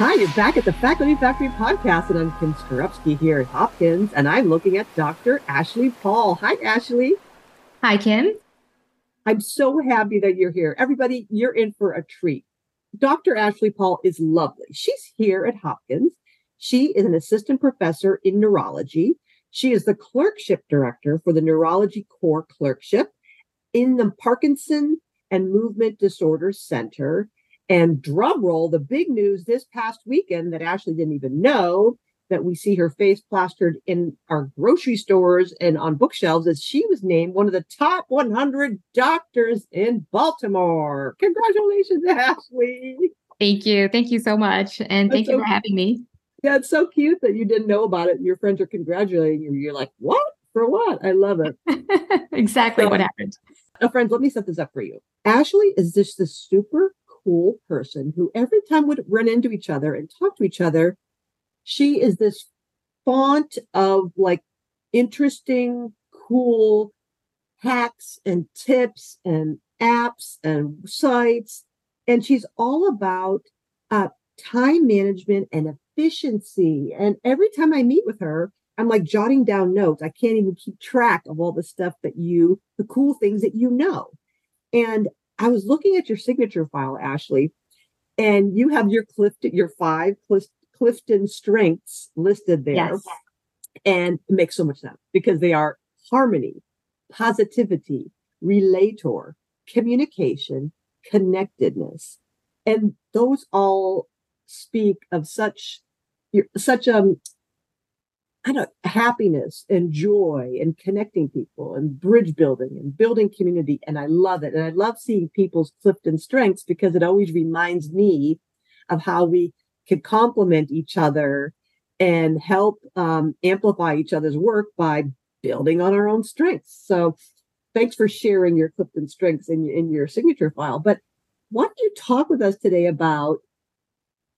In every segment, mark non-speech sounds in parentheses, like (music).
Hi, you're back at the Faculty Factory podcast, and I'm Kim Skarupski here at Hopkins, and I'm looking at Dr. Ashley Paul. Hi, Ashley. Hi, Kim. I'm so happy that you're here. Everybody, you're in for a treat. Dr. Ashley Paul is lovely. She's here at Hopkins. She is an assistant professor in neurology. She is the clerkship director for the Neurology Core Clerkship in the Parkinson and Movement Disorders Center and drum roll, the big news this past weekend that Ashley didn't even know that we see her face plastered in our grocery stores and on bookshelves is she was named one of the top 100 doctors in Baltimore. Congratulations, Ashley. Thank you. Thank you so much. And thank you so, for having me. Yeah, it's so cute that you didn't know about it your friends are congratulating you. You're like, what? For what? I love it. (laughs) exactly so, what happened. Friends, let me set this up for you. Ashley is just this super cool person who every time would run into each other and talk to each other, she is this font of like interesting, cool hacks and tips and apps and sites. And she's all about uh, time management and efficiency. And every time I meet with her, I'm like jotting down notes. I can't even keep track of all the stuff that you, the cool things that you know. And I was looking at your signature file, Ashley, and you have your Clifton, your five Clifton strengths listed there. Yes. And it makes so much sense because they are harmony, positivity, relator, communication, connectedness. And those all speak of such such um I don't happiness and joy and connecting people and bridge building and building community. And I love it. And I love seeing people's Clifton strengths because it always reminds me of how we can complement each other and help um, amplify each other's work by building on our own strengths. So thanks for sharing your Clifton strengths in, in your signature file. But why don't you talk with us today about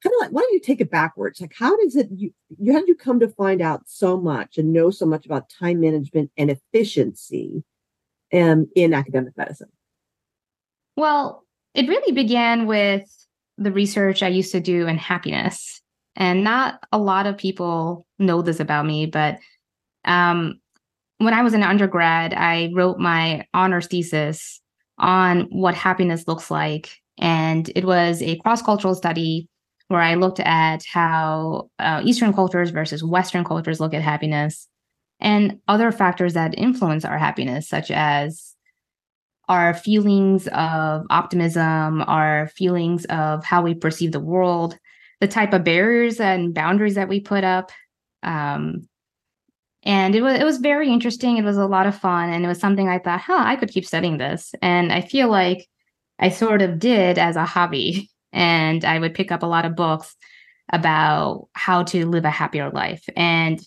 kind of like why don't you take it backwards? Like how does it you you how did you come to find out so much and know so much about time management and efficiency um, in academic medicine? Well it really began with the research i used to do in happiness. And not a lot of people know this about me but um, when i was an undergrad i wrote my honors thesis on what happiness looks like. And it was a cross-cultural study where I looked at how uh, Eastern cultures versus Western cultures look at happiness and other factors that influence our happiness, such as our feelings of optimism, our feelings of how we perceive the world, the type of barriers and boundaries that we put up. Um, and it was it was very interesting. It was a lot of fun, and it was something I thought, huh, I could keep studying this. And I feel like I sort of did as a hobby. (laughs) and I would pick up a lot of books about how to live a happier life. And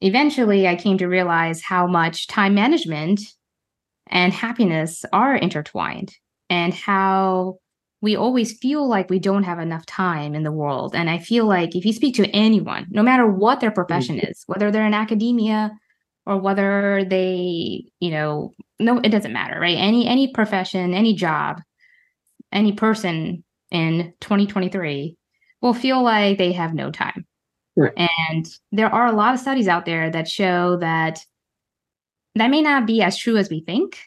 eventually I came to realize how much time management and happiness are intertwined and how we always feel like we don't have enough time in the world. And I feel like if you speak to anyone, no matter what their profession mm-hmm. is, whether they're in academia or whether they, you know, no, it doesn't matter, right? Any any profession, any job, any person in 2023 will feel like they have no time. And there are a lot of studies out there that show that that may not be as true as we think,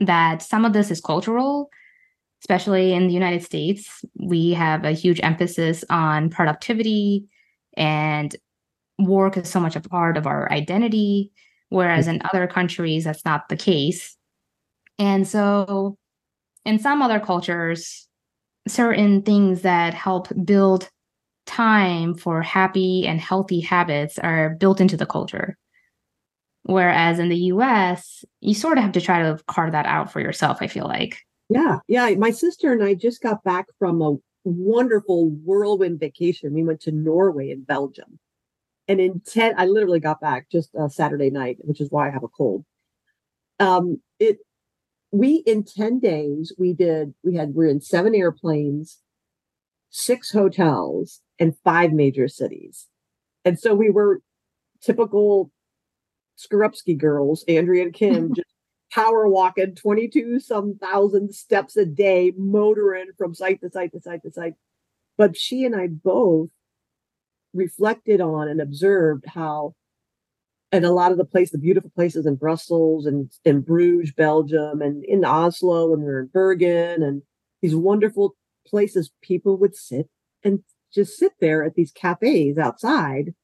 that some of this is cultural, especially in the United States. We have a huge emphasis on productivity and work is so much a part of our identity, whereas in other countries, that's not the case. And so in some other cultures, certain things that help build time for happy and healthy habits are built into the culture. Whereas in the US, you sort of have to try to carve that out for yourself, I feel like. Yeah. Yeah. My sister and I just got back from a wonderful whirlwind vacation. We went to Norway and Belgium. And in 10, I literally got back just uh, Saturday night, which is why I have a cold. Um, it we in 10 days we did we had we're in seven airplanes six hotels and five major cities. And so we were typical Skarupski girls andrea and kim (laughs) just power walking 22 some thousand steps a day motoring from site to site to site to site. But she and I both reflected on and observed how and a lot of the place, the beautiful places in Brussels and in Bruges, Belgium, and in Oslo, and we are in Bergen, and these wonderful places, people would sit and just sit there at these cafes outside.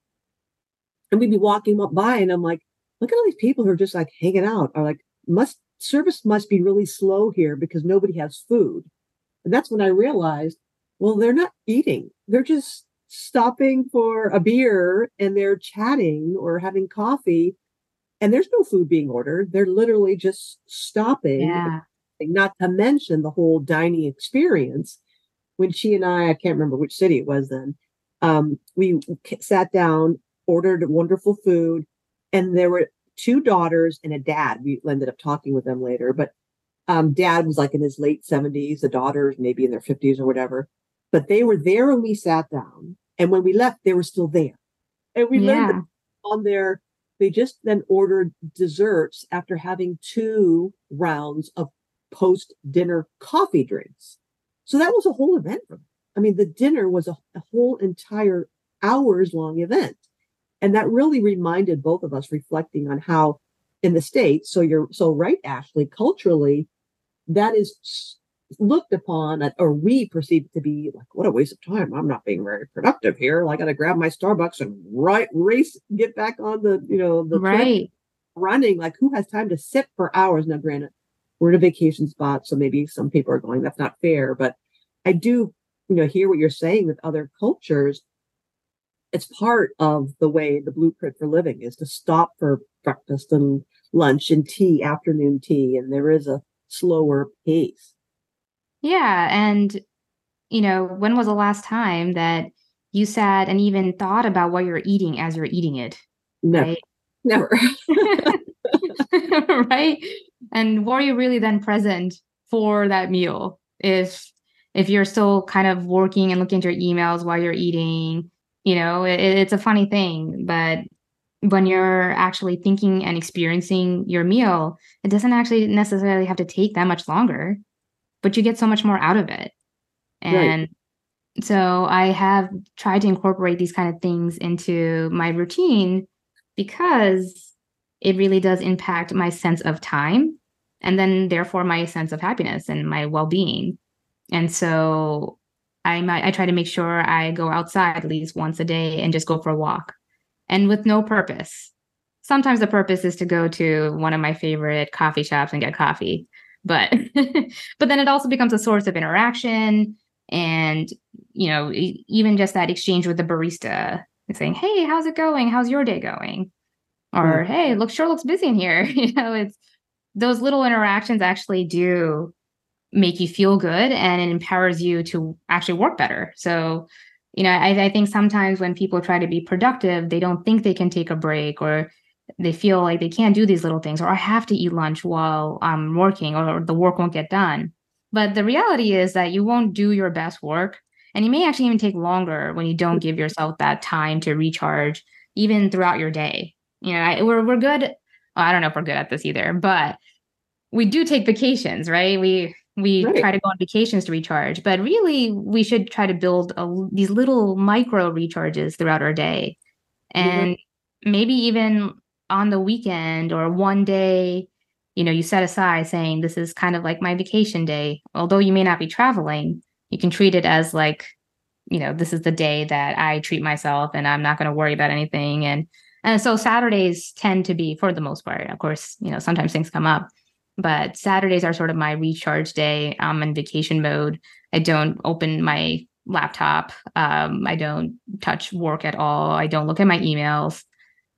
And we'd be walking by, and I'm like, look at all these people who are just like hanging out, Are like, must service must be really slow here because nobody has food. And that's when I realized, well, they're not eating. They're just stopping for a beer and they're chatting or having coffee and there's no food being ordered. They're literally just stopping. Yeah. Not to mention the whole dining experience. When she and I, I can't remember which city it was then, um, we sat down, ordered wonderful food, and there were two daughters and a dad. We ended up talking with them later, but um, dad was like in his late 70s, the daughters maybe in their 50s or whatever. But they were there when we sat down. And when we left, they were still there. And we yeah. learned on their, they just then ordered desserts after having two rounds of post dinner coffee drinks. So that was a whole event for them. I mean, the dinner was a, a whole entire hours long event. And that really reminded both of us reflecting on how in the States, so you're so right, Ashley, culturally, that is looked upon or we perceive it to be like what a waste of time. I'm not being very productive here. I gotta grab my starbucks and right race get back on the you know the right. running. Like who has time to sit for hours? Now granted we're in a vacation spot so maybe some people are going that's not fair. But i do you know hear what you're saying with other cultures. It's part of the way the blueprint for living is to stop for breakfast and lunch and tea afternoon tea and there is a slower pace yeah. And, you know, when was the last time that you sat and even thought about what you're eating as you're eating it? Never. Right? Never. (laughs) right. And were you really then present for that meal? If if you're still kind of working and looking at your emails while you're eating, you know, it, it's a funny thing, but when you're actually thinking and experiencing your meal, it doesn't actually necessarily have to take that much longer but you get so much more out of it. And right. so I have tried to incorporate these kind of things into my routine because it really does impact my sense of time and then therefore my sense of happiness and my well-being. And so I might I try to make sure I go outside at least once a day and just go for a walk and with no purpose. Sometimes the purpose is to go to one of my favorite coffee shops and get coffee but (laughs) but then it also becomes a source of interaction and you know even just that exchange with the barista saying hey how's it going? How's your day going? Or mm. hey look sure looks busy in here. (laughs) You know it's those little interactions actually do make you feel good and it empowers you to actually work better. So you know I, I think sometimes when people try to be productive they don't think they can take a break or they feel like they can't do these little things or i have to eat lunch while i'm working or the work won't get done but the reality is that you won't do your best work and it may actually even take longer when you don't give yourself that time to recharge even throughout your day you know I, we're, we're good well, i don't know if we're good at this either but we do take vacations right we we right. try to go on vacations to recharge but really we should try to build a, these little micro recharges throughout our day and mm-hmm. maybe even on the weekend or one day, you know, you set aside saying this is kind of like my vacation day. Although you may not be traveling, you can treat it as like, you know, this is the day that I treat myself and I'm not going to worry about anything. And and so Saturdays tend to be, for the most part, of course, you know, sometimes things come up, but Saturdays are sort of my recharge day. I'm in vacation mode. I don't open my laptop. Um, I don't touch work at all. I don't look at my emails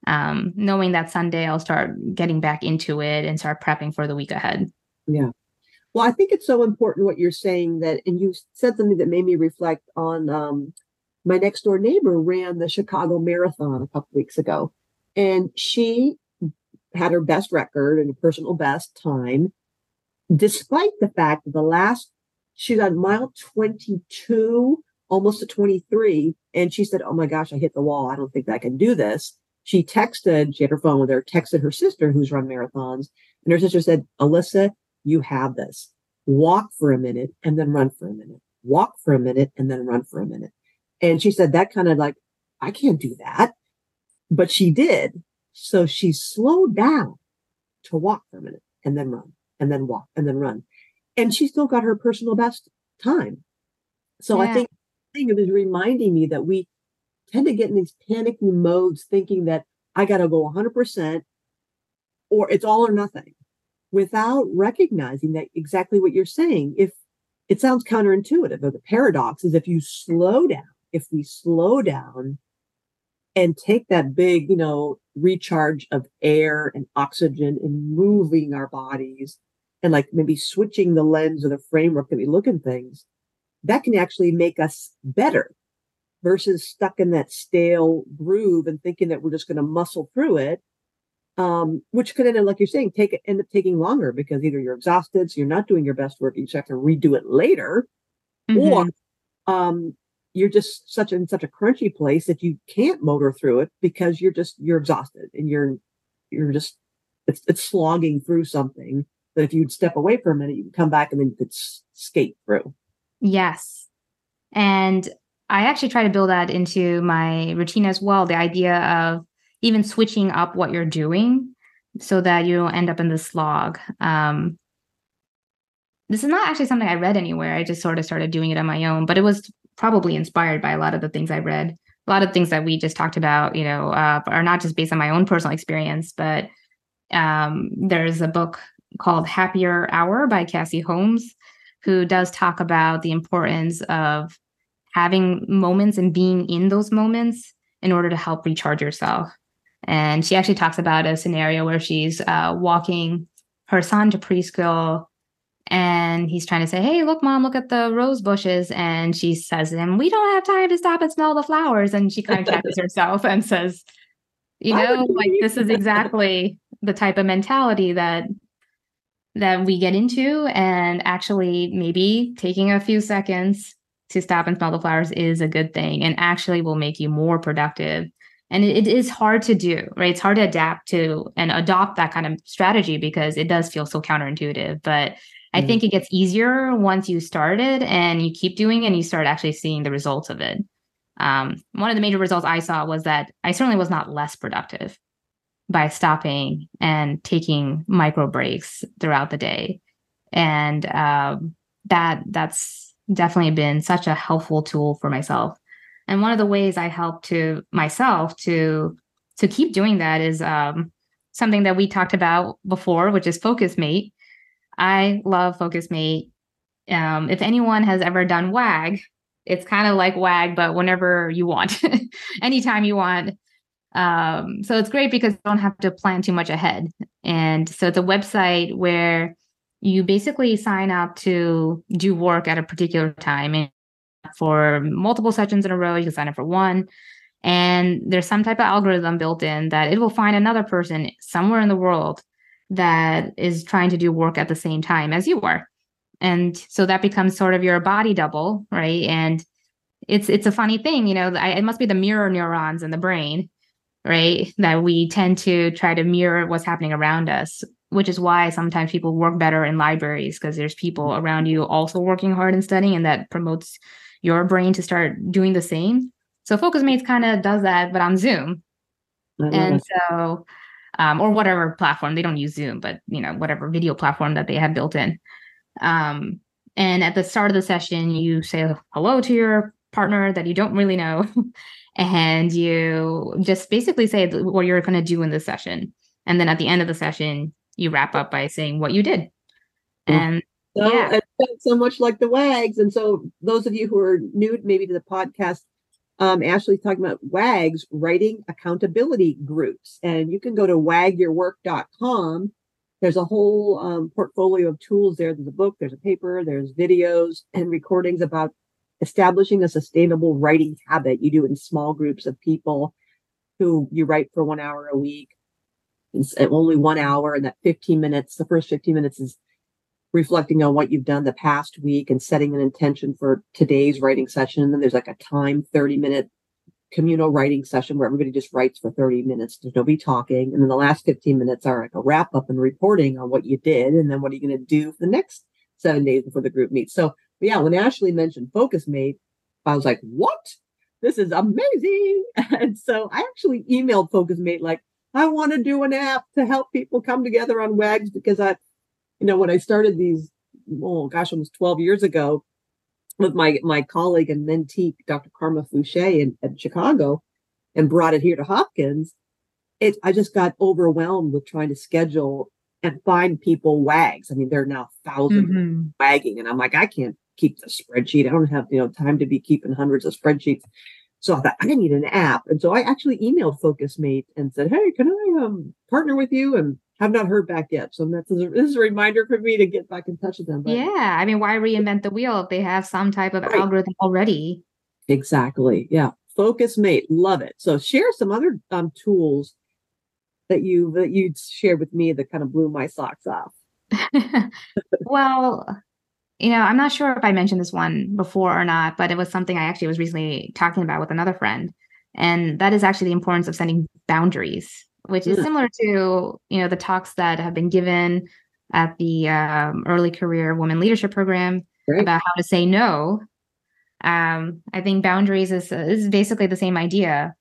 um, knowing that Sunday I'll start getting back into it and start prepping for the week ahead. Yeah. Well, I think it's so important what you're saying that, and you said something that made me reflect on um, my next door neighbor ran the Chicago Marathon a couple weeks ago, and she had her best record and a personal best time, despite the fact that the last she's on mile 22, almost to 23, and she said, "Oh my gosh, I hit the wall. I don't think I can do this." She texted, she had her phone with her, texted her sister who's run marathons. And her sister said, Alyssa, you have this. Walk for a minute and then run for a minute. walk for a minute, and then run for a minute. And she said that kind of like, I can't do that. But she did. So she slowed down to walk for a minute and then run and then walk and then run. And she still got her personal best time. So yeah. I think it was reminding me that we tend to get in these panicky modes thinking that I got to go 100% or it's all or nothing without recognizing that exactly what you're saying. If it sounds counterintuitive, but the paradox is if you slow down, if we slow down and take that big, you know, recharge of air and oxygen and moving our bodies and like maybe switching the lens or the framework that we look at things, that can actually make us better versus stuck in that stale groove and thinking that we're just going to muscle through it. Um, which could end up, like you're saying, take it end up taking longer because either you're exhausted, so you're not doing your best work, you just have to redo it later, mm-hmm. or um, you're just such in such a crunchy place that you can't motor through it because you're just you're exhausted and you're you're just it's it's slogging through something that if you'd step away for a minute you could come back and then you could skate through yes and i actually try to build that into my routine as well the idea of even switching up what you're doing so that you don't end up in the slog um, this is not actually something I read anywhere. I just sort of started doing it on my own, but it was probably inspired by a lot of the things I read. A lot of things that we just talked about, you know, uh, are not just based on my own personal experience, but um, there's a book called Happier Hour by Cassie Holmes, who does talk about the importance of having moments and being in those moments in order to help recharge yourself. And she actually talks about a scenario where she's uh, walking her son to preschool and he's trying to say, Hey, look, mom, look at the rose bushes. And she says to him, We don't have time to stop and smell the flowers. And she kind of catches (laughs) herself and says, You know, like this is exactly the type of mentality that that we get into. And actually, maybe taking a few seconds to stop and smell the flowers is a good thing and actually will make you more productive. And it, it is hard to do, right? It's hard to adapt to and adopt that kind of strategy because it does feel so counterintuitive. But I mm. think it gets easier once you started and you keep doing it and you start actually seeing the results of it. Um, one of the major results I saw was that I certainly was not less productive by stopping and taking micro breaks throughout the day. And um, that that's definitely been such a helpful tool for myself. And one of the ways I help to myself to to keep doing that is um, something that we talked about before, which is Focus Mate. I love FocusMate. Um, if anyone has ever done WAG, it's kind of like WAG, but whenever you want, (laughs) anytime you want. Um, so it's great because you don't have to plan too much ahead. And so it's a website where you basically sign up to do work at a particular time. And for multiple sessions in a row, you can sign up for one. And there's some type of algorithm built in that it will find another person somewhere in the world that is trying to do work at the same time as you are. And so that becomes sort of your body double, right? And it's it's a funny thing, you know, it must be the mirror neurons in the brain, right? That we tend to try to mirror what's happening around us, which is why sometimes people work better in libraries because there's people around you also working hard and studying and that promotes your brain to start doing the same. So Focus Mates kind of does that, but on Zoom. And so um, or whatever platform. They don't use Zoom, but you know, whatever video platform that they have built in. Um, and at the start of the session, you say hello to your partner that you don't really know, (laughs) and you just basically say what you're going to do in the session. And then at the end of the session, you wrap up by saying what you did. And so, yeah. so much like the wags. And so those of you who are new maybe to the podcast, um, Ashley's talking about WAGs, writing accountability groups. And you can go to wagyourwork.com. There's a whole um, portfolio of tools there. There's a book, there's a paper, there's videos and recordings about establishing a sustainable writing habit. You do in small groups of people who you write for one hour a week. It's uh, only one hour, and that 15 minutes, the first 15 minutes is reflecting on what you've done the past week and setting an intention for today's writing session. And then there's like a time 30 minute communal writing session where everybody just writes for 30 minutes. There's nobody talking. And then the last 15 minutes are like a wrap up and reporting on what you did. And then what are you going to do for the next seven days before the group meets? So yeah, when Ashley mentioned Focus Mate, I was like, what? This is amazing. (laughs) And so I actually emailed Focus Mate like, I want to do an app to help people come together on WAGs because I, you know, when I started these, oh gosh, almost 12 years ago with my my colleague and mentee, Dr. Kharma Foucher in, in Chicago, and brought it here to Hopkins, it I just got overwhelmed with trying to schedule and find people wags. I mean, there are now 1000s mm-hmm. wagging, and I'm like, I can't keep the spreadsheet. I don't have you know time to be keeping hundreds of spreadsheets. So I thought I need an app, and so I actually emailed FocusMate and said, "Hey, can I um, partner with you?" And have not heard back yet. So that's a, this is a reminder for me to get back in touch with them. But, yeah, I mean, why reinvent the wheel if they have some type of right. algorithm already? Exactly. Yeah, FocusMate, love it. So share some other um, tools that you that you shared with me that kind of blew my socks off. (laughs) well, you know, I'm not sure if I mentioned this one before or not, but it was something I actually was recently talking about with another friend. And that is actually the importance of setting boundaries, which is mm. similar to, you know, the talks that have been given at the um, early career women leadership program Great. about how to say no. Um, I think boundaries is, is basically the same idea.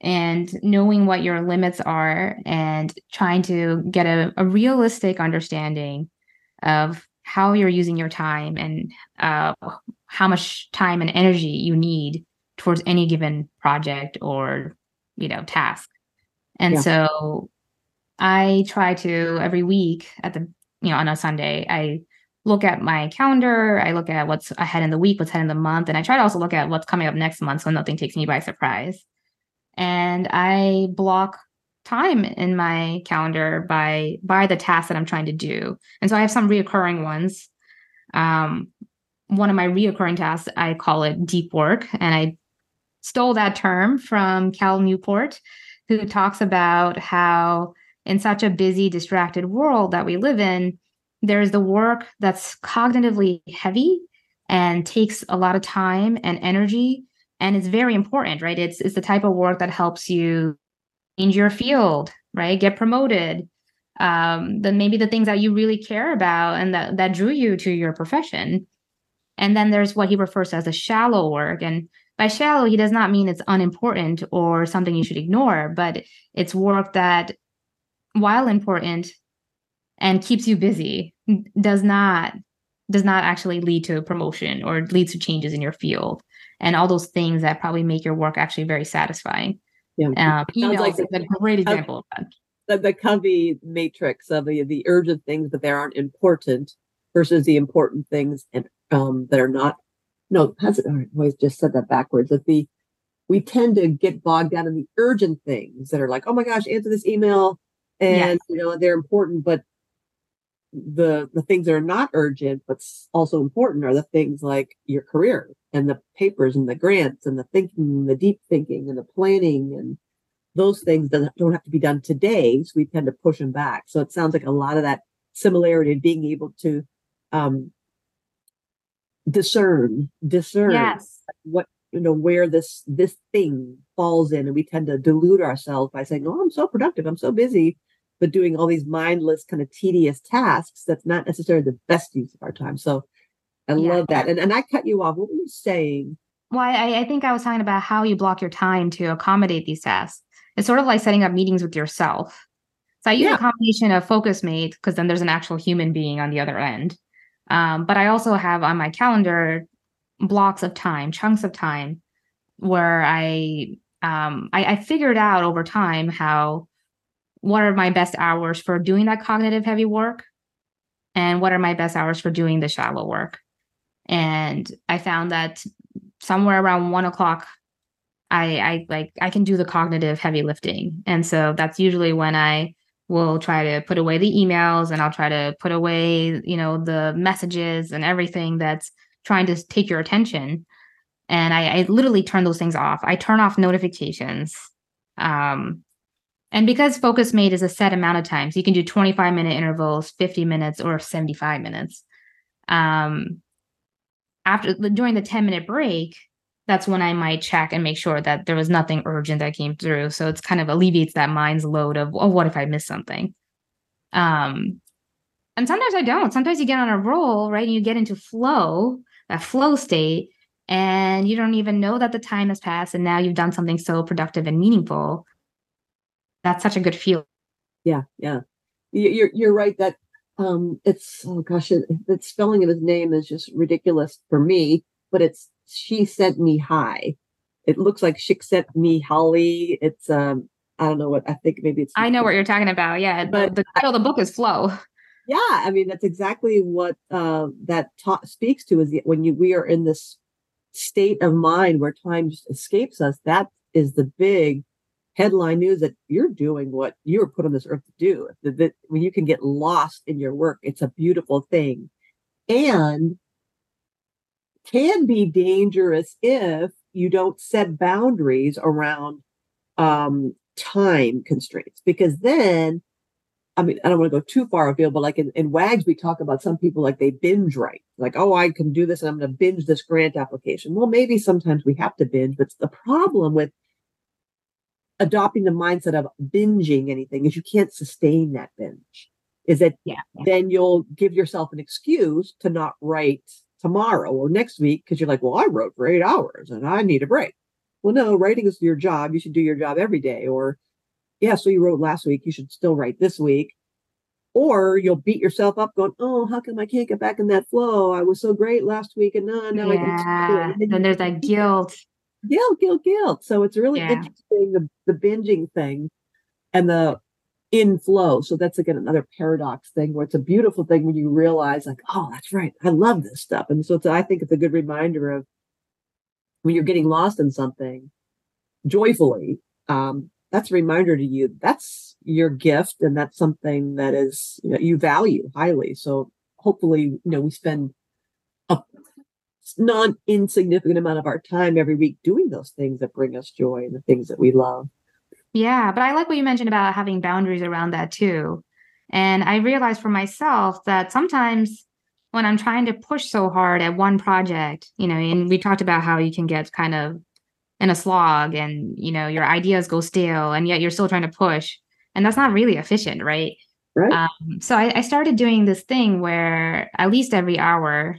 And knowing what your limits are and trying to get a, a realistic understanding of how you're using your time and uh, how much time and energy you need towards any given project or you know task and yeah. so i try to every week at the you know on a sunday i look at my calendar i look at what's ahead in the week what's ahead in the month and i try to also look at what's coming up next month so nothing takes me by surprise and i block time in my calendar by by the tasks that I'm trying to do. And so I have some reoccurring ones. Um, one of my reoccurring tasks, I call it deep work, and I stole that term from Cal Newport, who talks about how in such a busy, distracted world that we live in, there's the work that's cognitively heavy and takes a lot of time and energy and it's very important right it's it's the type of work that helps you change your field, right? Get promoted. Um, then maybe the things that you really care about and that, that drew you to your profession. And then there's what he refers to as the shallow work. And by shallow, he does not mean it's unimportant or something you should ignore, but it's work that, while important and keeps you busy, does not does not actually lead to promotion or leads to changes in your field and all those things that probably make your work actually very satisfying. Yeah. Um, emails like is a great example of that. The, the Covey matrix of the, the urgent things that they aren't important versus the important things and um, that are not. No, has it? I always just said that backwards. That the we tend to get bogged down in the urgent things that are like, oh my gosh, answer this email, and yes. you know they're important, but the the things that are not urgent but also important are the things like your career and the papers and the grants and the thinking the deep thinking and the planning and those things that don't have to be done today so we tend to push them back. So it sounds like a lot of that similarity in being able to um discern discern yes. what you know where this this thing falls in. And we tend to delude ourselves by saying oh i'm so productive. I'm so busy but doing all these mindless kind of tedious tasks that's not necessarily the best use of our time. So i yeah. love that and, and i cut you off. What were you saying? Well I, I think i was talking about how you block your time to accommodate these tasks. It's sort of like setting up meetings with yourself. So i use yeah. a combination of FocusMate because then there's an actual human being on the other end. Um, but i also have on my calendar blocks of time chunks of time where i um, I, I figured out over time how what are my best hours for doing that cognitive heavy work and what are my best hours for doing the shallow work and i found that somewhere around one o'clock i i like i can do the cognitive heavy lifting. And so that's usually when i will try to put away the emails and i'll try to put away you know the messages and everything that's trying to take your attention. And i, I literally turn those things off. I turn off notifications. Um and because FocusMate is a set amount of times, so you can do 25 minute intervals, 50 minutes, or 75 minutes. Um, after during the 10 minute break, that's when I might check and make sure that there was nothing urgent that came through. So it's kind of alleviates that mind's load of, oh, what if I miss something? Um, and sometimes I don't. Sometimes you get on a roll, right? And you get into flow that flow state and you don't even know that the time has passed and now you've done something so productive and meaningful that's such a good feel yeah yeah you're you're right that um it's oh gosh it, the spelling of his name is just ridiculous for me but it's she sent me high. It looks like she sent me holly. It's um i don't know what i think maybe it's i know what you're talking about yeah. But the, the title of the book is flow. Yeah i mean that's exactly what uh, that ta- speaks to is when you we are in this state of mind where time just escapes us that is the big headline news that you're doing what you were put on this earth to do that, that when you can get lost in your work it's a beautiful thing and can be dangerous if you don't set boundaries around um, time constraints because then I mean, I don't want to go too far afield, but like in, in WAGs, we talk about some people like they binge write, like, oh, I can do this and I'm going to binge this grant application. Well, maybe sometimes we have to binge, but the problem with adopting the mindset of binging anything is you can't sustain that binge. Is that yeah, yeah. then you'll give yourself an excuse to not write tomorrow or next week because you're like, well, I wrote for eight hours and I need a break. Well, no, writing is your job. You should do your job every day. Or yeah, so you wrote last week, you should still write this week. Or you'll beat yourself up going, oh, how come I can't get back in that flow? I was so great last week and no, now yeah. I can And then there's that guilt. Guilt, guilt, guilt. So it's really yeah. interesting the, the binging thing and the in flow. So that's again another paradox thing where it's a beautiful thing when you realize, like, oh, that's right. I love this stuff. And so I think it's a good reminder of when you're getting lost in something joyfully, um, that's a reminder to you that's your gift and that's something that is you, know, you value highly so hopefully you know we spend non insignificant amount of our time every week doing those things that bring us joy and the things that we love. Yeah but i like what you mentioned about having boundaries around that too. And i realized for myself that sometimes when i'm trying to push so hard at one project you know and we talked about how you can get kind of in a slog and you know your ideas go stale and yet you're still trying to push and that's not really efficient right? Right. Um, so I, I, started doing this thing where at least every hour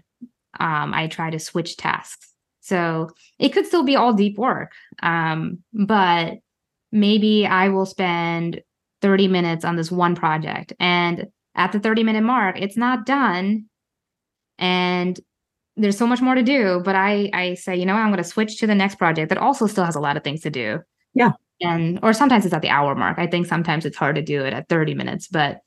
um, i try to switch tasks. So it could still be all deep work um, but maybe i will spend 30 minutes on this one project and at the 30 minute mark it's not done and there's so much more to do but i i say you know i'm going to switch to the next project that also still has a lot of things to do. Yeah. And or sometimes it's at the hour mark. I think sometimes it's hard to do it at 30 minutes but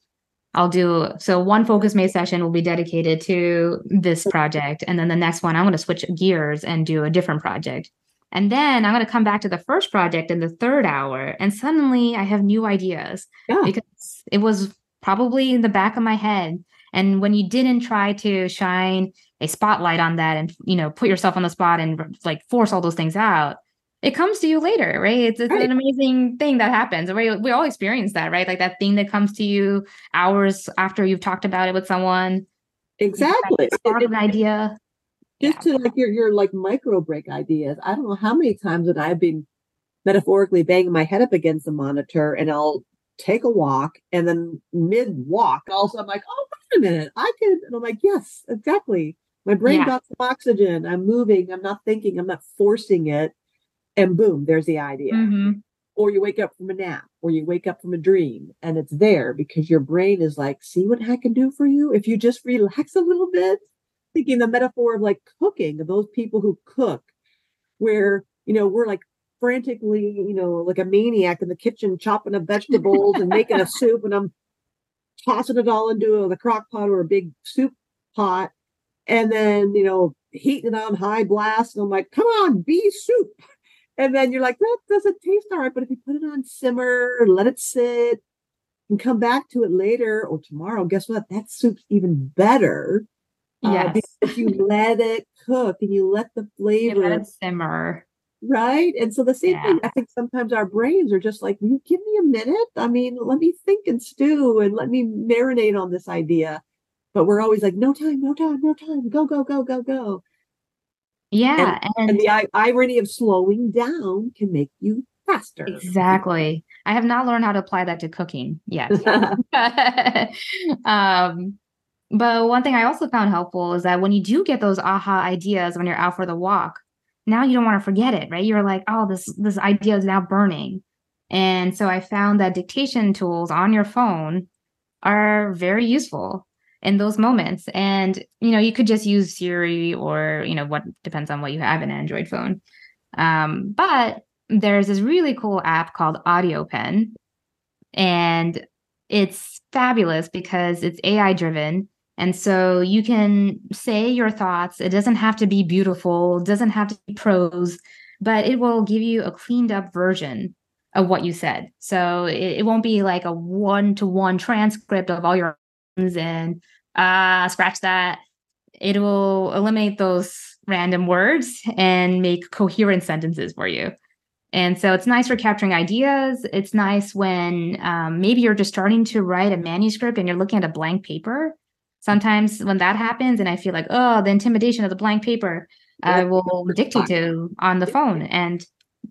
i'll do so one focus mate session will be dedicated to this project and then the next one i'm going to switch gears and do a different project. And then i'm going to come back to the first project in the third hour and suddenly i have new ideas. Yeah. because it was probably in the back of my head. And when you didn't try to shine a spotlight on that and you know put yourself on the spot and like force all those things out it comes to you later right it's, it's right. an amazing thing that happens we, we all experience that right like that thing that comes to you hours after you've talked about it with someone exactly spark an idea just yeah. to like your your like micro break ideas i don't know how many times that i've been metaphorically banging my head up against the monitor and i'll take a walk and then mid walk also i'm like oh wait a minute i could and i'm like yes exactly my brain yeah. got some oxygen. I'm moving. I'm not thinking. I'm not forcing it. And boom, there's the idea. Mm-hmm. Or you wake up from a nap, or you wake up from a dream, and it's there because your brain is like, see what I can do for you if you just relax a little bit. Thinking the metaphor of like cooking, of those people who cook, where you know we're like frantically, you know, like a maniac in the kitchen, chopping up vegetables and making a (laughs) soup, and I'm tossing it all into a, the crock pot or a big soup pot and then you know heating it on high blast and i'm like come on be soup and then you're like that doesn't taste all right but if you put it on simmer let it sit and come back to it later or tomorrow guess what? That soup's even better. Yeah uh, because you (laughs) let it cook and you let the flavor let simmer. Right? And so the same yeah. thing i think sometimes our brains are just like you give me a minute? I mean let me think and stew and let me marinate on this idea. But we're always like, no time, no time, no time, go, go, go, go, go. Yeah. And, and, and the I- irony of slowing down can make you faster. Exactly. I have not learned how to apply that to cooking yet. (laughs) (laughs) um, But one thing I also found helpful is that when you do get those aha ideas when you're out for the walk, now you don't want to forget it, right? You're like, oh, this this idea is now burning. And so I found that dictation tools on your phone are very useful in those moments. And you know, you could just use Siri or you know what depends on what you have an Android phone. Um, but there's this really cool app called Audio Pen, and it's fabulous because it's AI driven. And so you can say your thoughts. It doesn't have to be beautiful, doesn't have to be prose, but it will give you a cleaned up version of what you said. So it, it won't be like a one to one transcript of all your and uh scratch that. It will eliminate those random words and make coherent sentences for you. And so it's nice for capturing ideas. It's nice when um, maybe you're just starting to write a manuscript and you're looking at a blank paper. Sometimes when that happens, and I feel like, oh, the intimidation of the blank paper, I will dictate to on the phone. And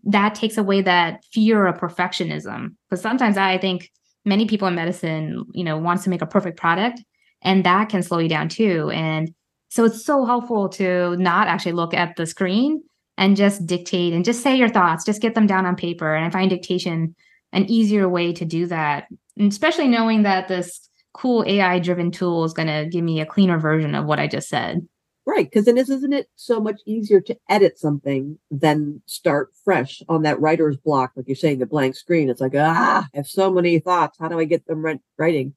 that takes away that fear of perfectionism. Because sometimes I think many people in medicine, you know, wants to make a perfect product, and that can slow you down too. And so it's so helpful to not actually look at the screen and just dictate and just say your thoughts, just get them down on paper. And I find dictation an easier way to do that, and especially knowing that this cool AI driven tool is going to give me a cleaner version of what I just said. Right. Because then isn't it so much easier to edit something than start fresh on that writer's block? Like you're saying, the blank screen. It's like, ah, I have so many thoughts. How do I get them writing?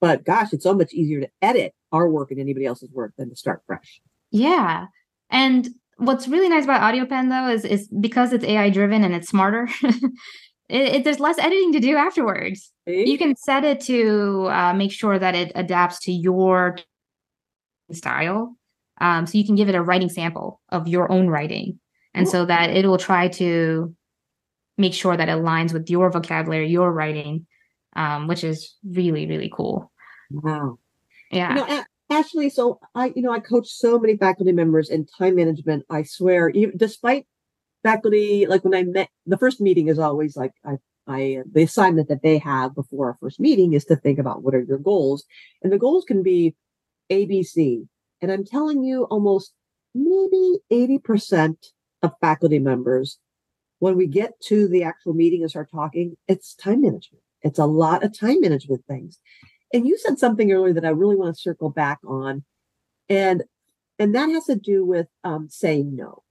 But gosh, it's so much easier to edit our work and anybody else's work than to start fresh. Yeah. And what's really nice about AudioPen though is is because it's AI driven and it's smarter. (laughs) it, it, there's less editing to do afterwards. See? You can set it to uh, make sure that it adapts to your style. Um, so you can give it a writing sample of your own writing, and so that it will try to make sure that it aligns with your vocabulary, your writing, um, which is really really cool. Wow. Yeah. You know, Ashley, so I, you know, I coach so many faculty members in time management. I swear, even despite faculty, like when I met, the first meeting is always like I, I, the assignment that they have before our first meeting is to think about what are your goals, and the goals can be ABC. And I'm telling you, almost maybe 80% of faculty members, when we get to the actual meeting and start talking, it's time management. It's a lot of time management things and you said something earlier that I really want to circle back on, and and that has to do with um, saying no.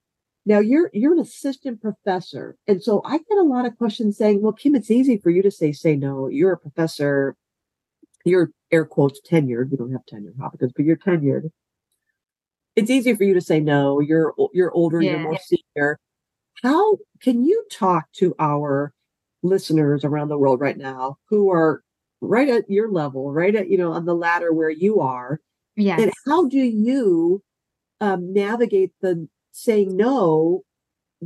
Now you're you're an assistant professor, and so I get a lot of questions saying, "Well, Kim, it's easy for you to say say no. You're a professor. You're air quotes tenured. We don't have tenure topics, but you're tenured. It's easy for you to say no. You're you're older. Yeah. You're more senior. How can you talk to our listeners around the world right now who are right at your level, right at, you know, on the ladder where you are. Yeah. And how do you um, navigate the saying no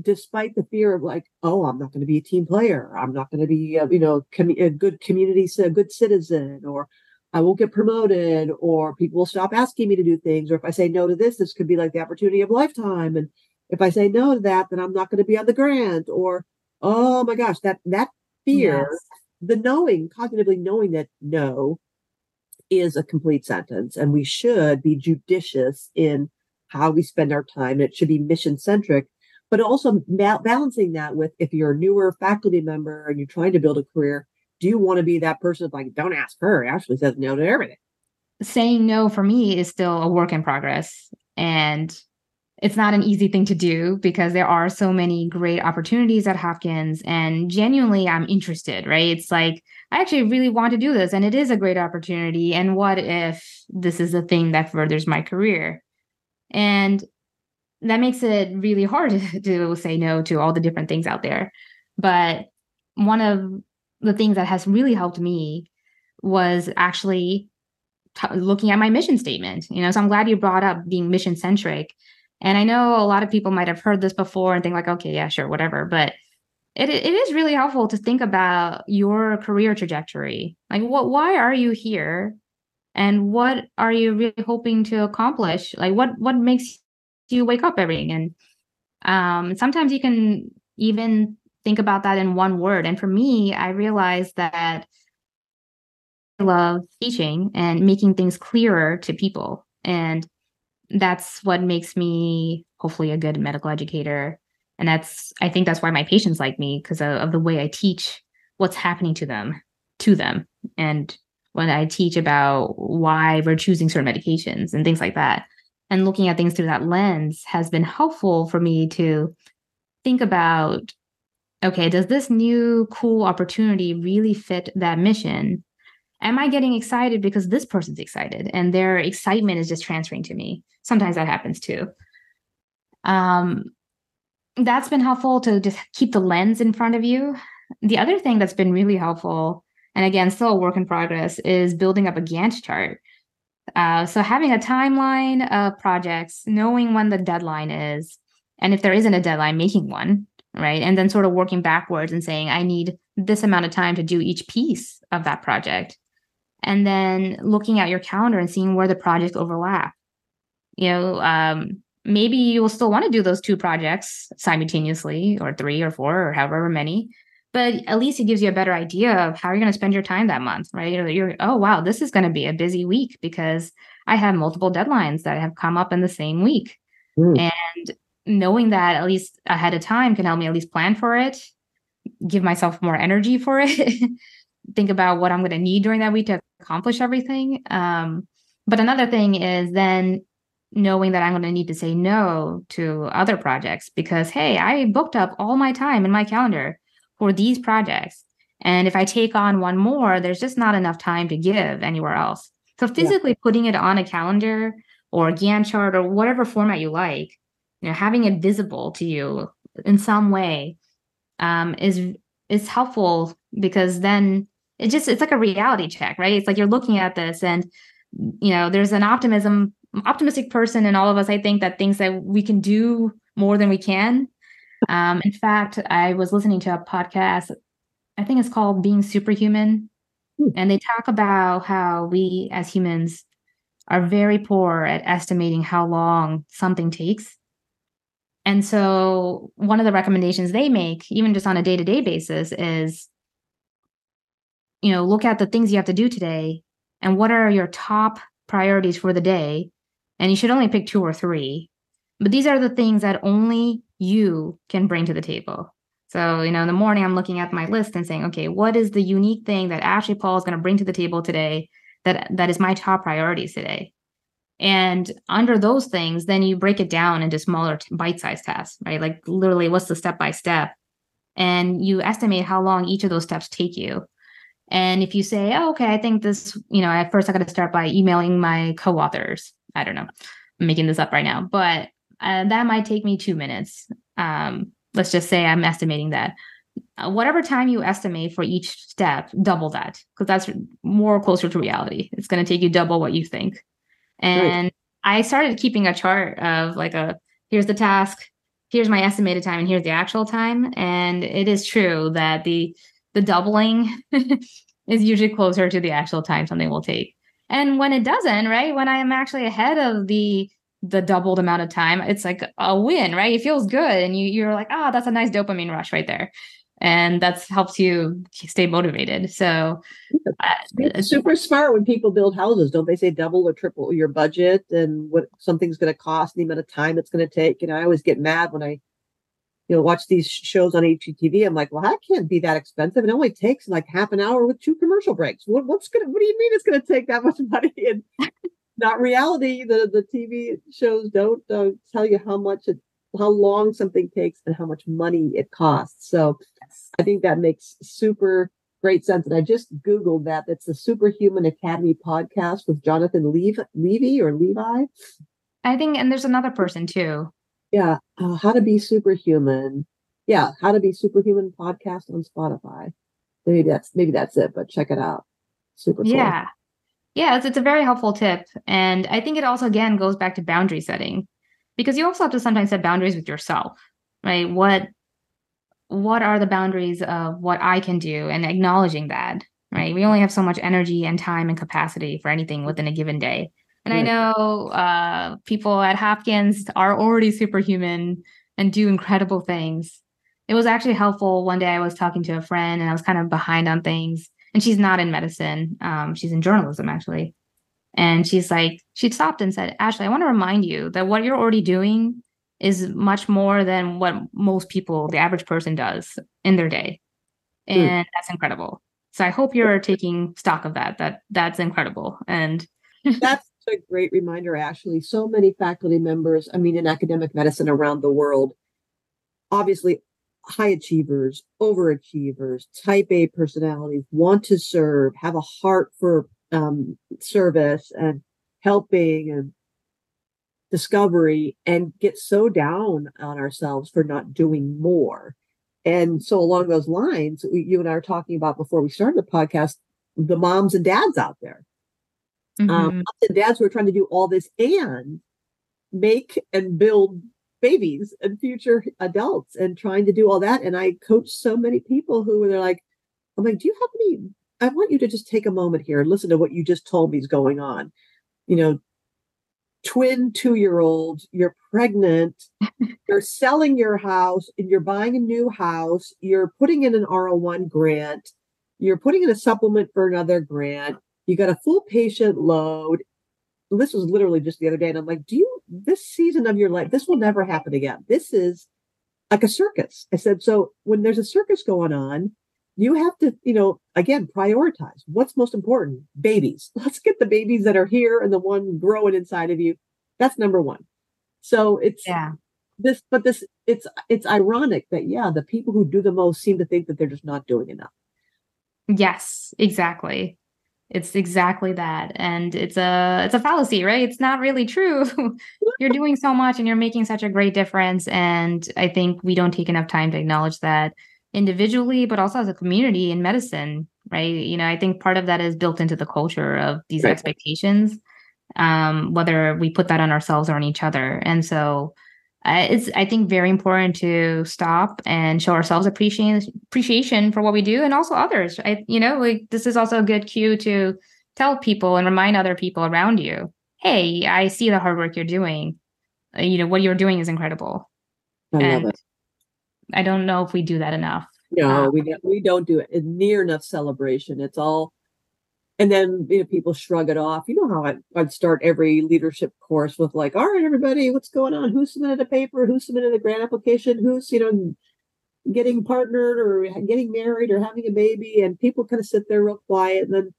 despite the fear of like, oh, I'm not going to be a team player. I'm not going to be, a, you know, com- a good community, a good citizen, or I won't get promoted, or people will stop asking me to do things. Or if I say no to this, this could be like the opportunity of lifetime. And if I say no to that, then I'm not going to be on the grant. Or, oh my gosh, that that fear yes the knowing, cognitively knowing that no is a complete sentence and we should be judicious in how we spend our time. It should be mission centric, but also ma- balancing that with if you're a newer faculty member and you're trying to build a career, do you want to be that person that's like, don't ask her? Ashley says no to everything. Saying no for me is still a work in progress. And it's not an easy thing to do because there are so many great opportunities at Hopkins and genuinely I'm interested, right? It's like I actually really want to do this and it is a great opportunity and what if this is a thing that furthers my career? And that makes it really hard (laughs) to say no to all the different things out there. But one of the things that has really helped me was actually t- looking at my mission statement. You know, so I'm glad you brought up being mission centric and I know a lot of people might have heard this before and think like, okay, yeah, sure, whatever. But it it is really helpful to think about your career trajectory. Like what why are you here? And what are you really hoping to accomplish? Like what what makes you wake up every day? And um sometimes you can even think about that in one word. And for me, I realized that I love teaching and making things clearer to people. And that's what makes me hopefully a good medical educator. And that's, I think that's why my patients like me because of, of the way I teach what's happening to them, to them. And when I teach about why we're choosing certain medications and things like that, and looking at things through that lens has been helpful for me to think about okay, does this new cool opportunity really fit that mission? Am I getting excited because this person's excited and their excitement is just transferring to me? Sometimes that happens too. Um, that's been helpful to just keep the lens in front of you. The other thing that's been really helpful, and again, still a work in progress, is building up a Gantt chart. Uh, so having a timeline of projects, knowing when the deadline is, and if there isn't a deadline, making one, right? And then sort of working backwards and saying, I need this amount of time to do each piece of that project. And then looking at your calendar and seeing where the projects overlap. You know, um, maybe you will still want to do those two projects simultaneously, or three or four, or however many. But at least it gives you a better idea of how you're going to spend your time that month, right? You're, you're oh, wow, this is going to be a busy week because I have multiple deadlines that have come up in the same week. Mm. And knowing that at least ahead of time can help me at least plan for it, give myself more energy for it, (laughs) think about what I'm going to need during that week to accomplish everything. Um, but another thing is then knowing that I'm going to need to say no to other projects because, hey, I booked up all my time in my calendar for these projects. And if I take on one more, there's just not enough time to give anywhere else. So physically yeah. putting it on a calendar or a Gantt chart or whatever format you like you know having it visible to you in some way um, is is helpful because then it just it's like a reality check right? It's like you're looking at this and you know there's an optimism optimistic person in all of us i think that thinks that we can do more than we can. Um, in fact i was listening to a podcast i think it's called being superhuman hmm. and they talk about how we as humans are very poor at estimating how long something takes and so, one of the recommendations they make, even just on a day to day basis, is you know, look at the things you have to do today and what are your top priorities for the day. And you should only pick two or three. But these are the things that only you can bring to the table. So, you know, in the morning, I'm looking at my list and saying, okay, what is the unique thing that Ashley Paul is going to bring to the table today that that is my top priorities today? And under those things, then you break it down into smaller bite sized tasks, right? Like literally, what's the step by step? And you estimate how long each of those steps take you. And if you say, oh, okay, I think this, you know, at first I got to start by emailing my co authors. I don't know, I'm making this up right now, but uh, that might take me two minutes. Um, let's just say I'm estimating that. Uh, whatever time you estimate for each step, double that because that's more closer to reality. It's going to take you double what you think. And I started keeping a chart of like a here's the task, here's my estimated time, and here's the actual time. And it is true that the the doubling (laughs) is usually closer to the actual time something will take. And when it doesn't, right? When I am actually ahead of the the doubled amount of time, it's like a win, right? It feels good. And you you're like, oh, that's a nice dopamine rush right there and that helps you stay motivated. So uh, it's super smart when people build houses. Don't they say double or triple your budget and what something's going to cost, and the amount of time it's going to take? And I always get mad when I, you know, watch these shows on HGTV. I'm like, well, that can't be that expensive. It only takes like half an hour with two commercial breaks. What, what's gonna? What do you mean it's going to take that much (laughs) money? And not reality. The the TV shows don't uh, tell you how much it how long something takes and how much money it costs. So I think that makes super great sense. And I just Googled that. That's the Superhuman Academy podcast with Jonathan Lev- Levy or Levi. I think, and there's another person too. Yeah. Uh, how to be superhuman. Yeah. How to be superhuman podcast on Spotify. Maybe that's, maybe that's it, but check it out. Super cool. Yeah. Yeah. It's, it's a very helpful tip. And I think it also, again, goes back to boundary setting because you also have to sometimes set boundaries with yourself, right? What what are the boundaries of what I can do and acknowledging that, right? We only have so much energy and time and capacity for anything within a given day. And right. I know uh, people at Hopkins are already superhuman and do incredible things. It was actually helpful. One day I was talking to a friend and I was kind of behind on things. and she's not in medicine. Um, she's in journalism actually. And she's like, she stopped and said, Ashley, I want to remind you that what you're already doing is much more than what most people, the average person, does in their day. And mm. that's incredible. So I hope you're taking stock of that. That that's incredible. And (laughs) that's a great reminder, Actually, So many faculty members, I mean, in academic medicine around the world, obviously high achievers, overachievers, type A personalities, want to serve, have a heart for um, service and helping and discovery, and get so down on ourselves for not doing more. And so, along those lines, we, you and I were talking about before we started the podcast the moms and dads out there um, mm-hmm. um, and dads who are trying to do all this and make and build babies and future adults and trying to do all that. And I coach so many people who they're like, I'm like, do you have any? I want you to just take a moment here and listen to what you just told me is going on. You know, twin two year olds, you're pregnant, (laughs) you're selling your house and you're buying a new house, you're putting in an R01 grant, you're putting in a supplement for another grant, you got a full patient load. This was literally just the other day. And I'm like, do you, this season of your life, this will never happen again. This is like a circus. I said, so when there's a circus going on, you have to, you know, again, prioritize what's most important. Babies. (laughs) Let's get the babies that are here and the one growing inside of you. That's number one. So it's yeah. this, but this, it's it's ironic that yeah, the people who do the most seem to think that they're just not doing enough. Yes, exactly it's exactly that and it's a it's a fallacy right it's not really true (laughs) you're doing so much and you're making such a great difference and i think we don't take enough time to acknowledge that individually but also as a community in medicine right you know i think part of that is built into the culture of these right. expectations um, whether we put that on ourselves or on each other and so it's I think very important to stop and show ourselves appreciation appreciation for what we do and also others. I you know like this is also a good cue to tell people and remind other people around you, hey, I see the hard work you're doing. Uh, you know what you're doing is incredible. I and love it. I don't know if we do that enough. No, um, we don't, we don't do it near enough celebration. It's all and then you know people shrug it off. You know how I, would start every leadership course with like all right everybody what's going on? Who submitted a paper? Who submitted a grant application? Who's you know getting partnered or getting married or having a baby? And people kind of sit there real quiet and then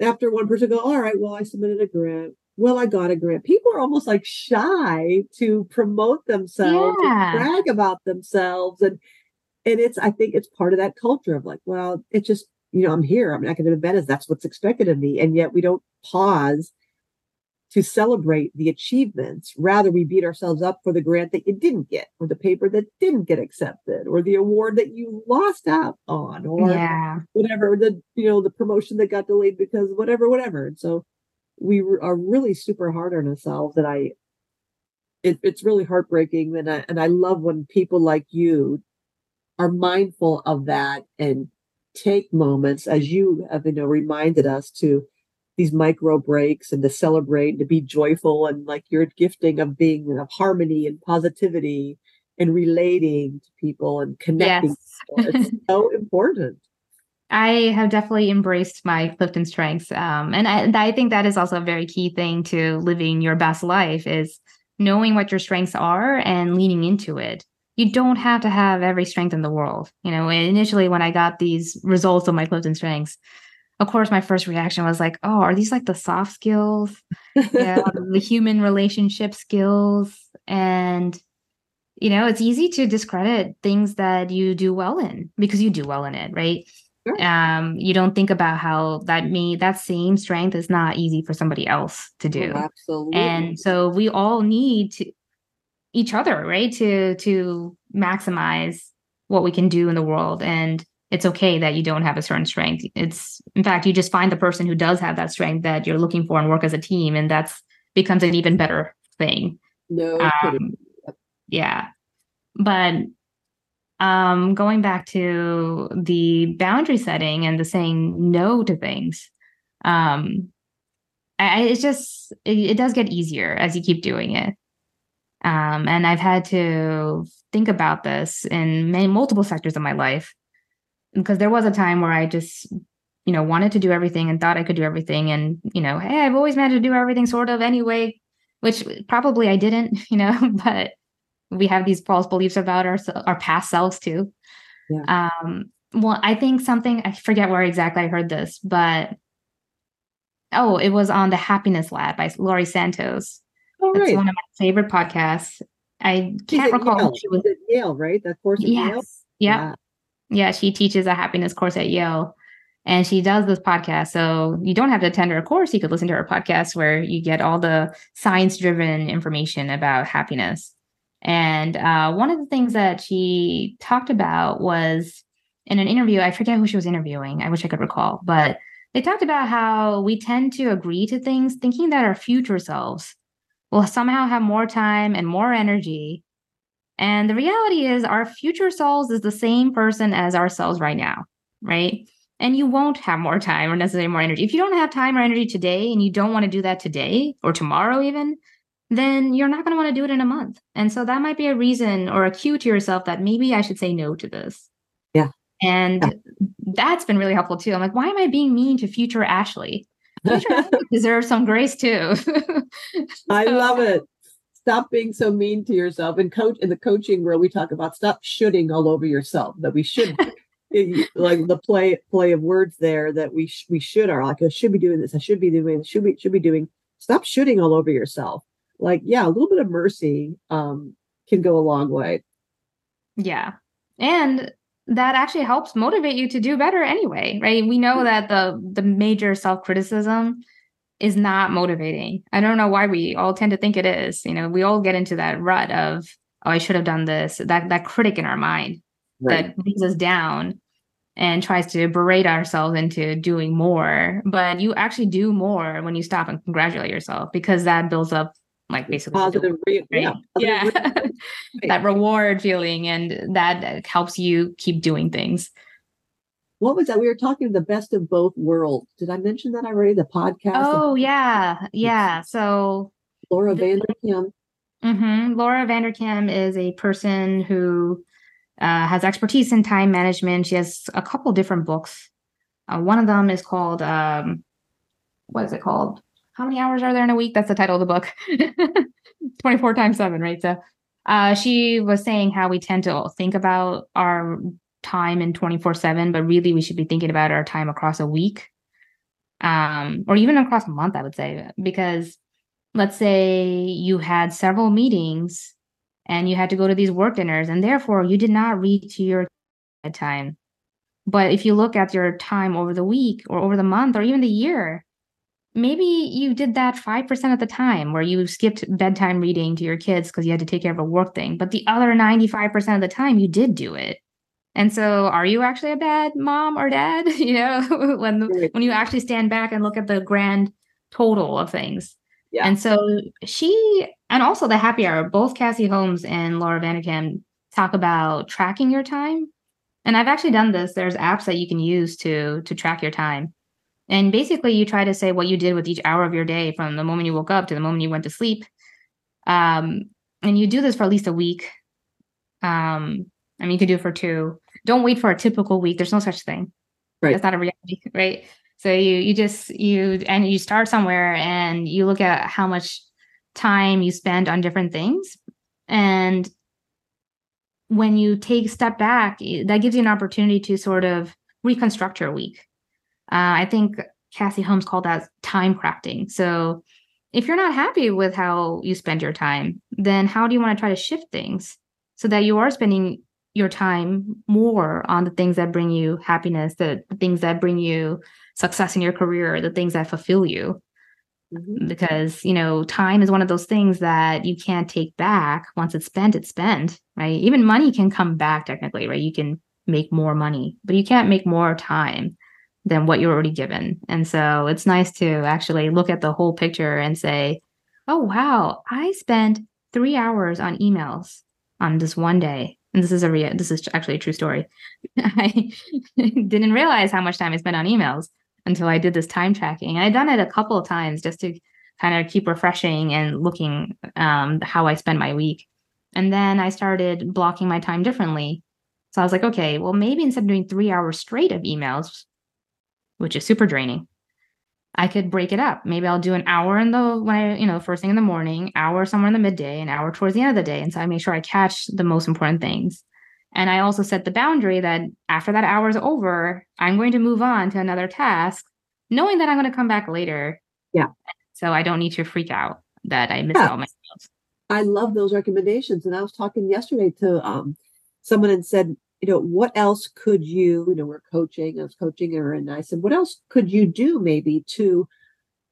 after one person go all right well i submitted a grant well i got a grant people are almost like shy to promote themselves yeah. brag about themselves and and it's i think it's part of that culture of like well it's just you know, I'm here, I'm an academic medicine, that's what's expected of me. And yet we don't pause to celebrate the achievements. Rather, we beat ourselves up for the grant that you didn't get, or the paper that didn't get accepted, or the award that you lost out on, or yeah. whatever, the you know, the promotion that got delayed because whatever, whatever. And so we are really super hard on ourselves. And I it, it's really heartbreaking. And I and I love when people like you are mindful of that and take moments, as you have you know reminded us to these micro breaks and to celebrate, to be joyful, and like your gifting of being of harmony and positivity and relating to people and connecting. Yes. It's so important. I have definitely embraced my Clifton strengths, um, and I, I think that is also a very key thing to living your best life is knowing what your strengths are and leaning into it you don't have to have every strength in the world. You know, initially when I got these results of my Clifton strengths, of course, my first reaction was like, oh, are these like the soft skills, yeah, (laughs) the human relationship skills? And, you know, it's easy to discredit things that you do well in because you do well in it, right? Sure. Um, you don't think about how that me that same strength is not easy for somebody else to do. Oh, absolutely. And so we all need to each other, right? To to maximize what we can do in the world and it's okay that you don't have a certain strength. It's in fact you just find the person who does have that strength that you're looking for and work as a team and that's becomes an even better thing. No. Um, yeah. But um going back to the boundary setting and the saying no to things um I, it's just it, it does get easier as you keep doing it um, and I've had to think about this in many multiple sectors of my life because there was a time where I just you know, wanted to do everything and thought I could do everything. And, you know, hey, I've always managed to do everything sort of anyway, which probably I didn't, (laughs) you know, (laughs) but we have these false beliefs about our, our past selves too. Yeah. Um, well, I think something, I forget where exactly I heard this, but oh, it was on the Happiness Lab by Laurie Santos. Oh, That's right. one of my favorite podcasts. I can't recall. Yale. She was at Yale, right? That course at yes. Yale. Yeah. yeah. She teaches a happiness course at Yale. And she does this podcast. So you don't have to attend her course. You could listen to her podcast where you get all the science driven information about happiness. And uh, one of the things that she talked about was in an interview, I forget who she was interviewing. I wish I could recall, but they talked about how we tend to agree to things thinking that our future selves will somehow have more time and more energy. And the reality is, our future selves is the same person as ourselves right now, right? and you won't have more time or necessarily more energy. If you don't have time or energy today and you don't want to do that today or tomorrow, even, then you're not going to want to do it in a month. And so that might be a reason or a cue to yourself that maybe I should say no to this. Yeah. And yeah. that's been really helpful too. I'm like, why am I being mean to future Ashley? (laughs) Future Ashley deserves some grace too. (laughs) so, I love it. Stop being so mean to yourself. And coach in the coaching world, we talk about stop shooting all over yourself. That we should (laughs) like the play play of words there that we sh- we should are like I should be doing this I should be doing should be should be doing stop shooting all over yourself like yeah a little bit of mercy um can go a long way. Yeah. And that actually helps motivate you to do better anyway right? We know that the the major self-criticism is not motivating. I don't know why we all tend to think it is you know we all get into that rut of oh i should have done this. That that critic in our mind right. that brings us down and tries to berate ourselves into doing more. But you actually do more when you stop and congratulate yourself because that builds up like basically positive, re- right? yeah, yeah. (laughs) that reward feeling and that helps you keep doing things. What was that? We were talking the best of both worlds. Did I mention that already? The podcast. Oh yeah, yeah. So Laura Vanderkam. Mm-hmm. Laura Vanderkam is a person who uh, has expertise in time management. She has a couple different books. Uh, one of them is called um, what is it called? How many hours are there in a week? That's the title of the book. (laughs) 24 times seven, right? So uh, she was saying how we tend to think about our time in 24 7, but really we should be thinking about our time across a week um, or even across a month, I would say, because let's say you had several meetings and you had to go to these work dinners and therefore you did not read to your time but if you look at your time over the week or over the month or even the year maybe you did that 5% of the time where you skipped bedtime reading to your kids because you had to take care of a work thing but the other 95% of the time you did do it and so are you actually a bad mom or dad (laughs) you know (laughs) when when you actually stand back and look at the grand total of things yeah. And so she, and also the happy hour, both Cassie Holmes and Laura Vanderkam talk about tracking your time. And I've actually done this. There's apps that you can use to to track your time. And basically you try to say what you did with each hour of your day from the moment you woke up to the moment you went to sleep. Um, and you do this for at least a week. Um, I mean, you could do it for two. Don't wait for a typical week. There's no such thing. Right. That's not a reality, right? So you you just you and you start somewhere and you look at how much time you spend on different things and when you take a step back that gives you an opportunity to sort of reconstruct your week uh, i think cassie holmes called that time crafting so if you're not happy with how you spend your time then how do you want to try to shift things so that you are spending your time more on the things that bring you happiness the, the things that bring you success in your career, the things that fulfill you. Mm-hmm. Because, you know, time is one of those things that you can't take back. Once it's spent, it's spent, right? Even money can come back technically, right? You can make more money, but you can't make more time than what you're already given. And so it's nice to actually look at the whole picture and say, oh, wow, I spent three hours on emails on this one day and this is a real this is actually a true story (laughs) i didn't realize how much time i spent on emails until I did this time tracking. I'd done it a couple of times just to kind of keep refreshing and looking um, how I spend my week. And then I started blocking my time differently. So I was like, okay, well, maybe instead of doing three hours straight of emails, which is super draining. I could break it up. Maybe I'll do an hour in the when I, you know, first thing in the morning, hour somewhere in the midday, an hour towards the end of the day. And so I make sure I catch the most important things. And I also set the boundary that after that hour is over, I'm going to move on to another task, knowing that I'm going to come back later. Yeah. So I don't need to freak out that I missed yeah. all my meals. I love those recommendations. And I was talking yesterday to um, someone and said, you know, what else could you, you know, we're coaching, I was coaching her, and I said, what else could you do maybe to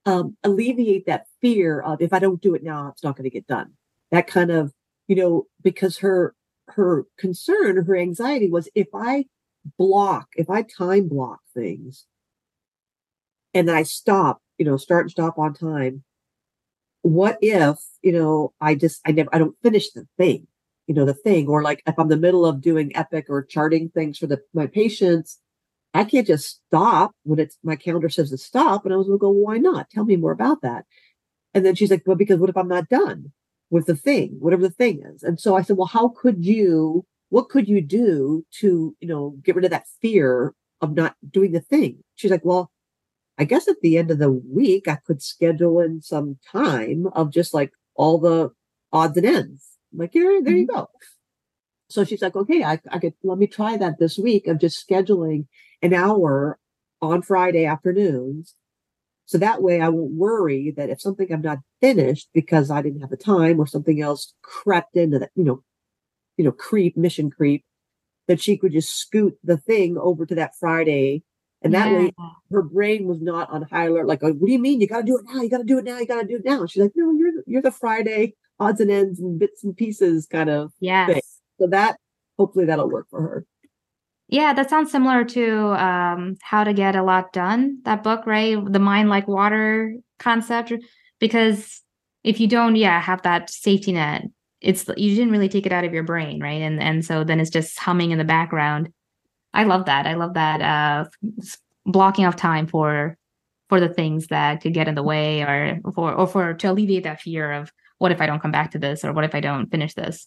um, alleviate that fear of if I don't do it now, it's not going to get done. That kind of, you know, because her her concern, her anxiety was if I block, if I time block things, and I stop, you know, start and stop on time. What if, you know, I just I never I don't finish the thing you know the thing or like if i'm the middle of doing epic or charting things for the my patients i can't just stop when it's my calendar says to stop and i was going to go well, why not? Tell me more about that. And then she's like well because what if i'm not done with the thing whatever the thing is? And so i said well how could you what could you do to you know get rid of that fear of not doing the thing? She's like well i guess at the end of the week i could schedule in some time of just like all the odds and ends I'm like, here, there you mm-hmm. go. So she's like, okay, I, I could let me try that this week of just scheduling an hour on Friday afternoons. So that way I won't worry that if something I'm not finished because I didn't have the time or something else crept into that, you know, you know, creep, mission creep, that she could just scoot the thing over to that Friday. And that yeah. way her brain was not on high alert, like, oh, what do you mean? You gotta do it now, you gotta do it now, you gotta do it now. She's like, no, you're you're the Friday odds and ends and bits and pieces kind of yes. thing. So that hopefully that'll work for her. Yeah, that sounds similar to um, How to Get a Lot Done, that book, right? The mind like water concept. Because if you don't, yeah, have that safety net, it's you didn't really take it out of your brain, right? And and so then it's just humming in the background. I love that. I love that uh, blocking off time for for the things that could get in the way or for or for to alleviate that fear of what if I don't come back to this or what if I don't finish this?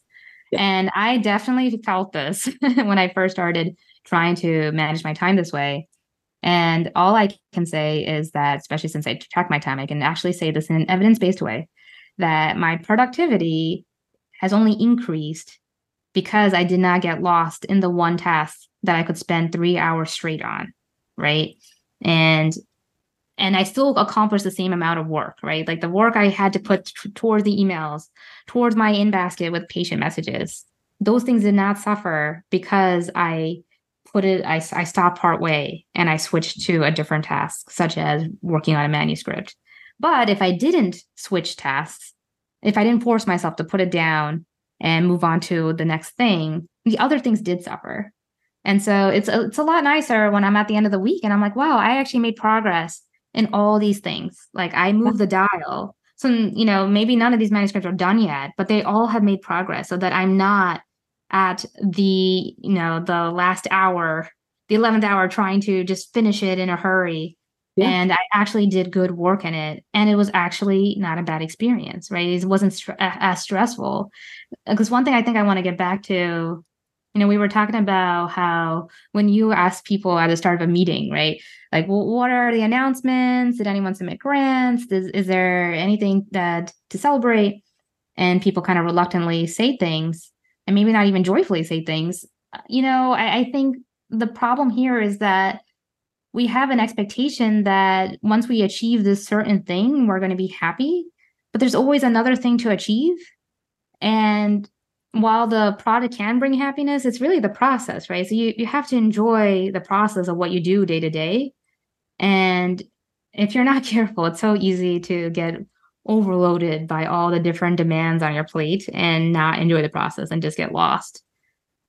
Yeah. And I definitely felt this (laughs) when I first started trying to manage my time this way. And all I can say is that, especially since I track my time, I can actually say this in an evidence based way that my productivity has only increased because I did not get lost in the one task that I could spend three hours straight on. Right. And and I still accomplished the same amount of work, right? Like the work I had to put t- towards the emails, towards my in basket with patient messages. Those things did not suffer because I put it, I, I stopped part way and I switched to a different task, such as working on a manuscript. But if I didn't switch tasks, if I didn't force myself to put it down and move on to the next thing, the other things did suffer. And so it's a, it's a lot nicer when I'm at the end of the week and I'm like, wow, I actually made progress in all these things. Like I move the dial. So, you know, maybe none of these manuscripts are done yet, but they all have made progress so that I'm not at the, you know, the last hour, the 11th hour trying to just finish it in a hurry. Yeah. And I actually did good work in it. And it was actually not a bad experience, right? It wasn't st- as stressful. Uh, because one thing I think I want to get back to you know, we were talking about how when you ask people at the start of a meeting, right? Like, what are the announcements? Did anyone submit grants? Is, is there anything that to celebrate? And people kind of reluctantly say things and maybe not even joyfully say things. Uh, you know, I, I think the problem here is that we have an expectation that once we achieve this certain thing, we're going to be happy. But there's always another thing to achieve. And while the product can bring happiness, it's really the process, right? So you, you have to enjoy the process of what you do day to day. And if you're not (laughs) careful, it's so easy to get overloaded by all the different demands on your plate and not enjoy the process and just get lost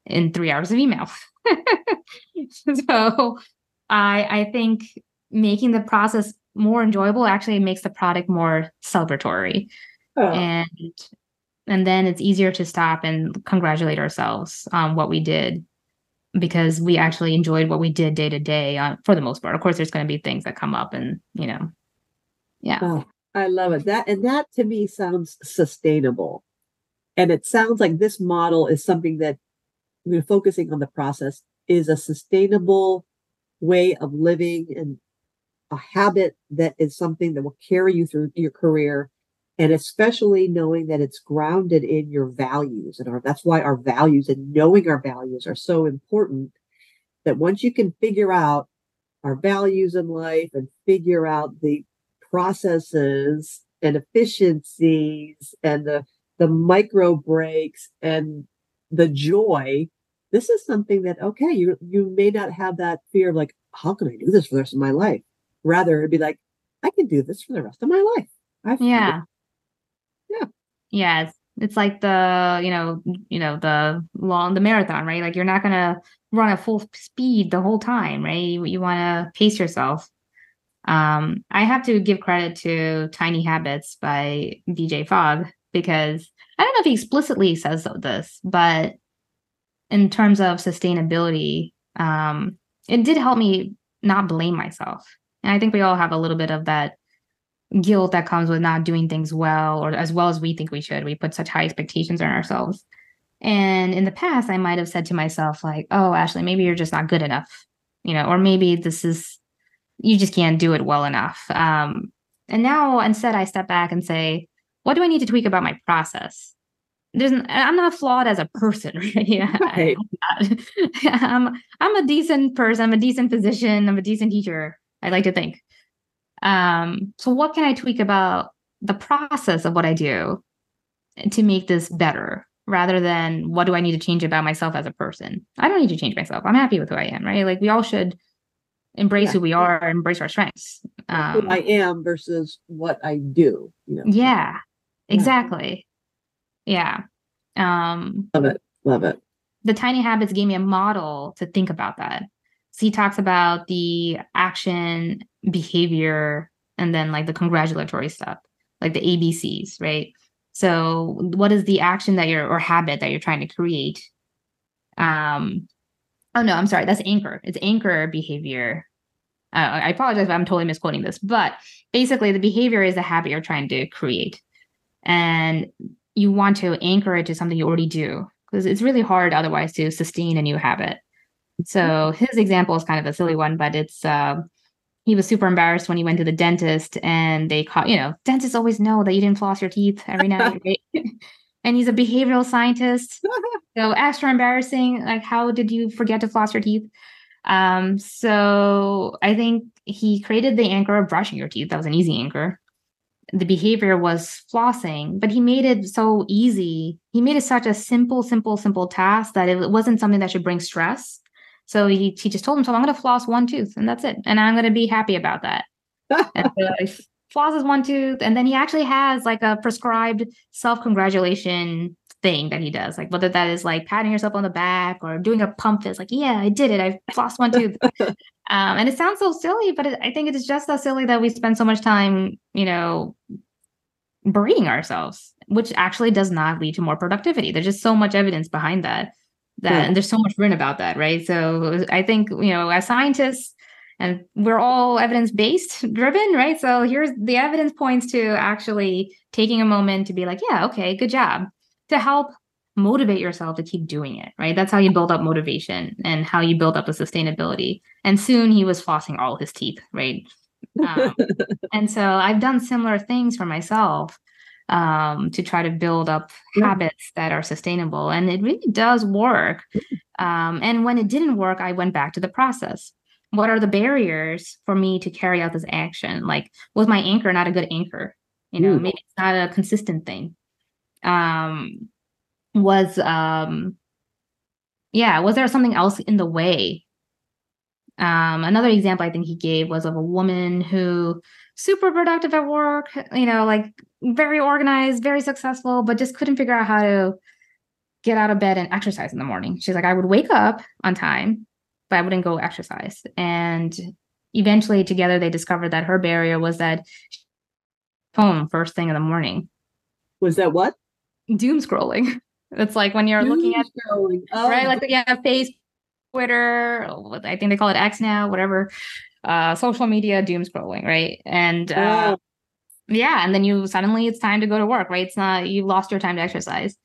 in three hours of email. (laughs) so I I think making the process more enjoyable actually makes the product more celebratory. Oh. And and then it's easier to stop and congratulate ourselves on what we did because we actually enjoyed what we did day to day uh, for the most part. Of course there's going to be things that come up and you know yeah. Oh, i love it. That and that to me sounds sustainable. And it sounds like this model is something that we're focusing on the process is a sustainable way of living and a habit that is something that will carry you through your career and especially knowing that it's grounded in your values and our that's why our values and knowing our values are so important that once you can figure out our values in life and figure out the processes and efficiencies and the the micro breaks and the joy this is something that okay you you may not have that fear of like how can i do this for the rest of my life? Rather it'd be like i can do this for the rest of my life. I've yeah yeah. Yeah it's, like the you know you know the long the marathon right? Like you're not gonna run at full speed the whole time right? You, you want to pace yourself. Um i have to give credit to tiny habits by bj fogg because i don't know if he explicitly says this but in terms of sustainability um it did help me not blame myself. And i think we all have a little bit of that guilt that comes with not doing things well or as well as we think we should. We put such high expectations on ourselves. And in the past, I might have said to myself, like, oh, Ashley, maybe you're just not good enough, you know, or maybe this is, you just can't do it well enough. Um, and now instead, I step back and say, what do I need to tweak about my process? There's, I'm not flawed as a person, (laughs) right? Yeah, right. (laughs) I'm, I'm a decent person. I'm a decent physician. I'm a decent teacher. I like to think. Um, so what can I tweak about the process of what I do to make this better rather than what do I need to change about myself as a person? I don't need to change myself. I'm happy with who I am, right? Like we all should embrace yeah. who we are, embrace our strengths. Um, who I am versus what I do. You know? Yeah, exactly. Yeah. Um, love it. Love it. The tiny habits gave me a model to think about that. So he talks about the action, behavior, and then like the congratulatory stuff, like the ABCs, right? So what is the action that you're or habit that you're trying to create? Um, oh no, I'm sorry, that's anchor. It's anchor behavior. Uh, I apologize I'm totally misquoting this, but basically the behavior is the habit you're trying to create. And you want to anchor it to something you already do because it's really hard otherwise to sustain a new habit. So his example is kind of a silly one, but it's uh, he was super embarrassed when he went to the dentist and they caught, you know, dentists always know that you didn't floss your teeth every night. (laughs) (laughs) And he's a behavioral scientist. (laughs) so extra embarrassing. Like, how did you forget to floss your teeth? Um, so I think he created the anchor of brushing your teeth. That was an easy anchor. The behavior was flossing, but he made it so easy. He made it such a simple, simple, simple task that it wasn't something that should bring stress. So he, he just told himself, I'm going to floss one tooth and that's it. And I'm going to be happy about that. and so he (laughs) flosses one tooth. And then he actually has like a prescribed self congratulation thing that he does. Like whether that is like patting yourself on the back or doing a pump fist, like, yeah, I did it. I flossed one tooth. (laughs) um, and it sounds so silly, but it, I think it is just so silly that we spend so much time, you know, berating ourselves, which actually does not lead to more productivity. There's just so much evidence behind that that and there's so much written about that right? So i think you know as scientists and we're all evidence based (laughs) driven right? So here's the evidence points to actually taking a moment to be like yeah okay good job to help motivate yourself to keep doing it right? That's how you build up motivation and how you build up the sustainability. And soon he was flossing all his teeth right? Um, (laughs) and so i've done similar things for myself um, to try to build up yeah. habits that are sustainable. And it really does work. Um, and when it didn't work, I went back to the process. What are the barriers for me to carry out this action? Like, was my anchor not a good anchor? You know, maybe it's not a consistent thing. Um, was um, yeah, was there something else in the way? Um, another example I think he gave was of a woman who super productive at work, you know, like very organized, very successful, but just couldn't figure out how to get out of bed and exercise in the morning. She's like, I would wake up on time, but I wouldn't go exercise. And eventually, together, they discovered that her barrier was that phone first thing in the morning. Was that what? Doom scrolling. (laughs) It's like when you're Doom looking at scrolling. Oh. right, like yeah, face, Twitter. I think they call it X now, whatever. Uh, social media doom scrolling, right? And uh, oh yeah and then you suddenly it's time to go to work right it's not you lost your time to exercise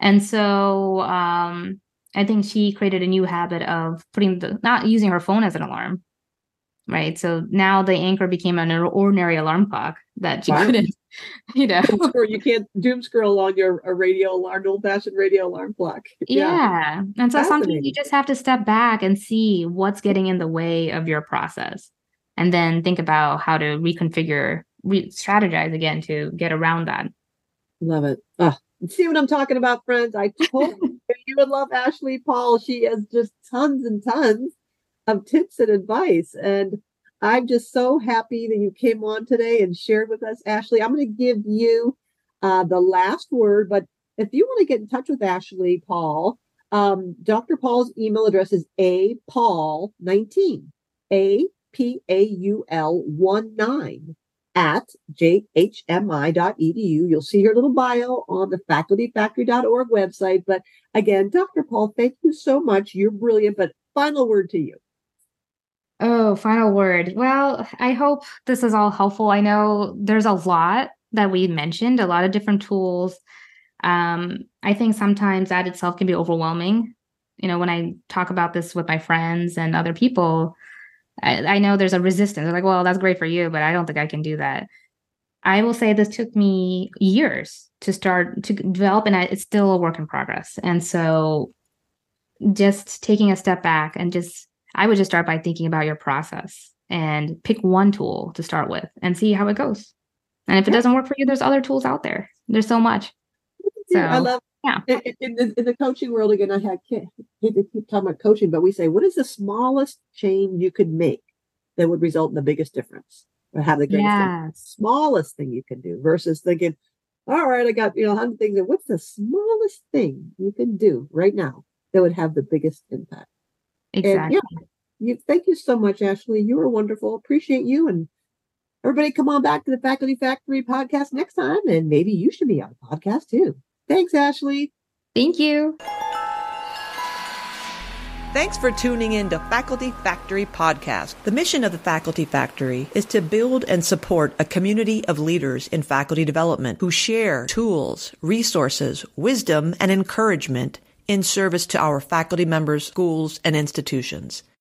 and so um i think she created a new habit of putting the not using her phone as an alarm right? So now the anchor became an ordinary alarm clock that you wow. couldn't, (laughs) you know, or you can't doom scroll on your a radio alarm, old fashioned radio alarm clock. Yeah. yeah. And so sometimes you just have to step back and see what's getting in the way of your process and then think about how to reconfigure, re- strategize again to get around that. Love it. Oh, see what I'm talking about, friends? I told you (laughs) you would love Ashley Paul. She has just tons and tons of tips and advice. And I'm just so happy that you came on today and shared with us, Ashley. I'm going to give you uh, the last word, but if you want to get in touch with Ashley Paul, um, Dr. Paul's email address is a paul 19 a p a u l 1 9 at jhmi.edu. You'll see her little bio on the facultyfactory.org website. But again, Dr. Paul, thank you so much. You're brilliant. But final word to you. Oh, final word. Well, I hope this is all helpful. I know there's a lot that we mentioned, a lot of different tools. Um, I think sometimes that itself can be overwhelming. You know, when I talk about this with my friends and other people, I, I know there's a resistance. They're like, well, that's great for you, but I don't think I can do that. I will say this took me years to start to develop, and it's still a work in progress. And so, just taking a step back and just I would just start by thinking about your process and pick one tool to start with and see how it goes. And if it doesn't work for you, there's other tools out there. There's so much. So, I love yeah. In, in, the, in the coaching world, again, I had to keep talking about coaching, but we say, what is the smallest change you could make that would result in the biggest difference or have the greatest yes. smallest thing you can do versus thinking, all right, I got, you know, 100 things. That what's the smallest thing you can do right now that would have the biggest impact? Exactly. And yeah, you thank you so much, Ashley. You were wonderful. Appreciate you. And everybody come on back to the Faculty Factory podcast next time. And maybe you should be on the podcast too. Thanks, Ashley. Thank you. Thanks for tuning in to Faculty Factory Podcast. The mission of the Faculty Factory is to build and support a community of leaders in faculty development who share tools, resources, wisdom, and encouragement in service to our faculty members, schools, and institutions.